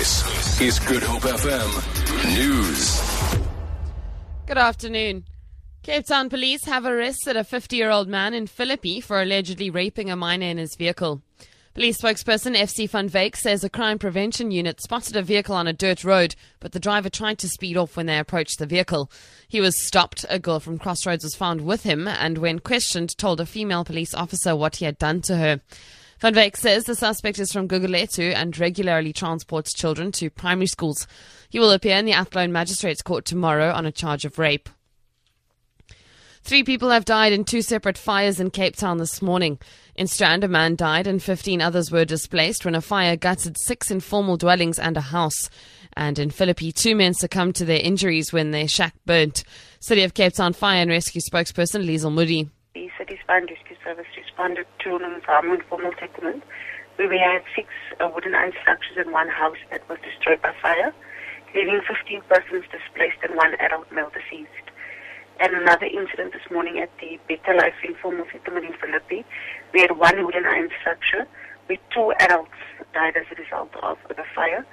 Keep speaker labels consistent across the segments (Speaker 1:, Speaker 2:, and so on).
Speaker 1: This is Good Hope FM News.
Speaker 2: Good afternoon. Cape Town police have arrested a 50 year old man in Philippi for allegedly raping a minor in his vehicle. Police spokesperson FC van Wyk says a crime prevention unit spotted a vehicle on a dirt road, but the driver tried to speed off when they approached the vehicle. He was stopped. A girl from Crossroads was found with him and, when questioned, told a female police officer what he had done to her. Van Wyk says the suspect is from Gugulethu and regularly transports children to primary schools. He will appear in the Athlone Magistrates Court tomorrow on a charge of rape. Three people have died in two separate fires in Cape Town this morning. In Strand, a man died and 15 others were displaced when a fire gutted six informal dwellings and a house. And in Philippi, two men succumbed to their injuries when their shack burnt. City of Cape Town Fire and Rescue spokesperson Liesel Moody.
Speaker 3: Fire Rescue Service responded to an farm informal settlement where we had six uh, wooden iron structures in one house that was destroyed by fire, leaving 15 persons displaced and one adult male deceased. And another incident this morning at the Better Life informal settlement in Philippi, we had one wooden iron structure where two adults died as a result of the fire.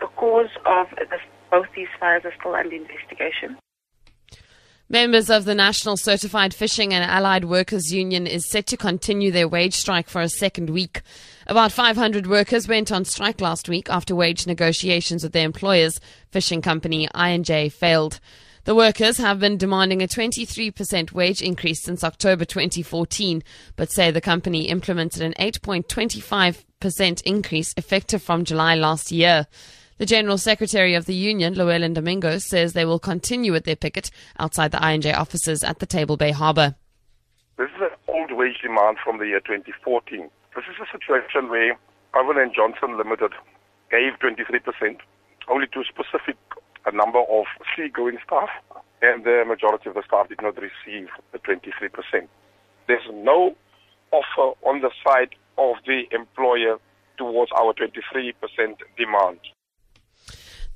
Speaker 3: The cause of the, both these fires are still under investigation.
Speaker 2: Members of the National Certified Fishing and Allied Workers Union is set to continue their wage strike for a second week. About 500 workers went on strike last week after wage negotiations with their employers, fishing company I&J, failed. The workers have been demanding a 23% wage increase since October 2014, but say the company implemented an 8.25% increase effective from July last year. The General Secretary of the Union, Llewellyn Domingo, says they will continue with their picket outside the I&J offices at the Table Bay Harbour.
Speaker 4: This is an old wage demand from the year 2014. This is a situation where Irvin and Johnson Limited gave 23% only to a specific a number of seagoing staff, and the majority of the staff did not receive the 23%. There's no offer on the side of the employer towards our 23% demand.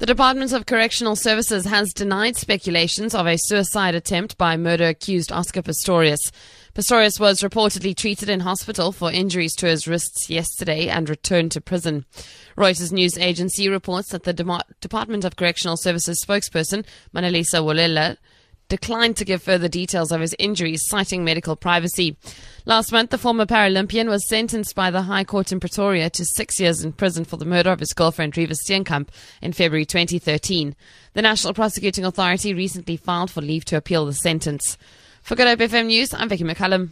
Speaker 2: The Department of Correctional Services has denied speculations of a suicide attempt by murder accused Oscar Pistorius. Pistorius was reportedly treated in hospital for injuries to his wrists yesterday and returned to prison. Reuters news agency reports that the De- Department of Correctional Services spokesperson, Manelisi Wolela, declined to give further details of his injuries, citing medical privacy. Last month, the former Paralympian was sentenced by the High Court in Pretoria to six years in prison for the murder of his girlfriend, Reeva Steenkamp, in February 2013. The National Prosecuting Authority recently filed for leave to appeal the sentence. For Good Hope FM News, I'm Vicky McCullum.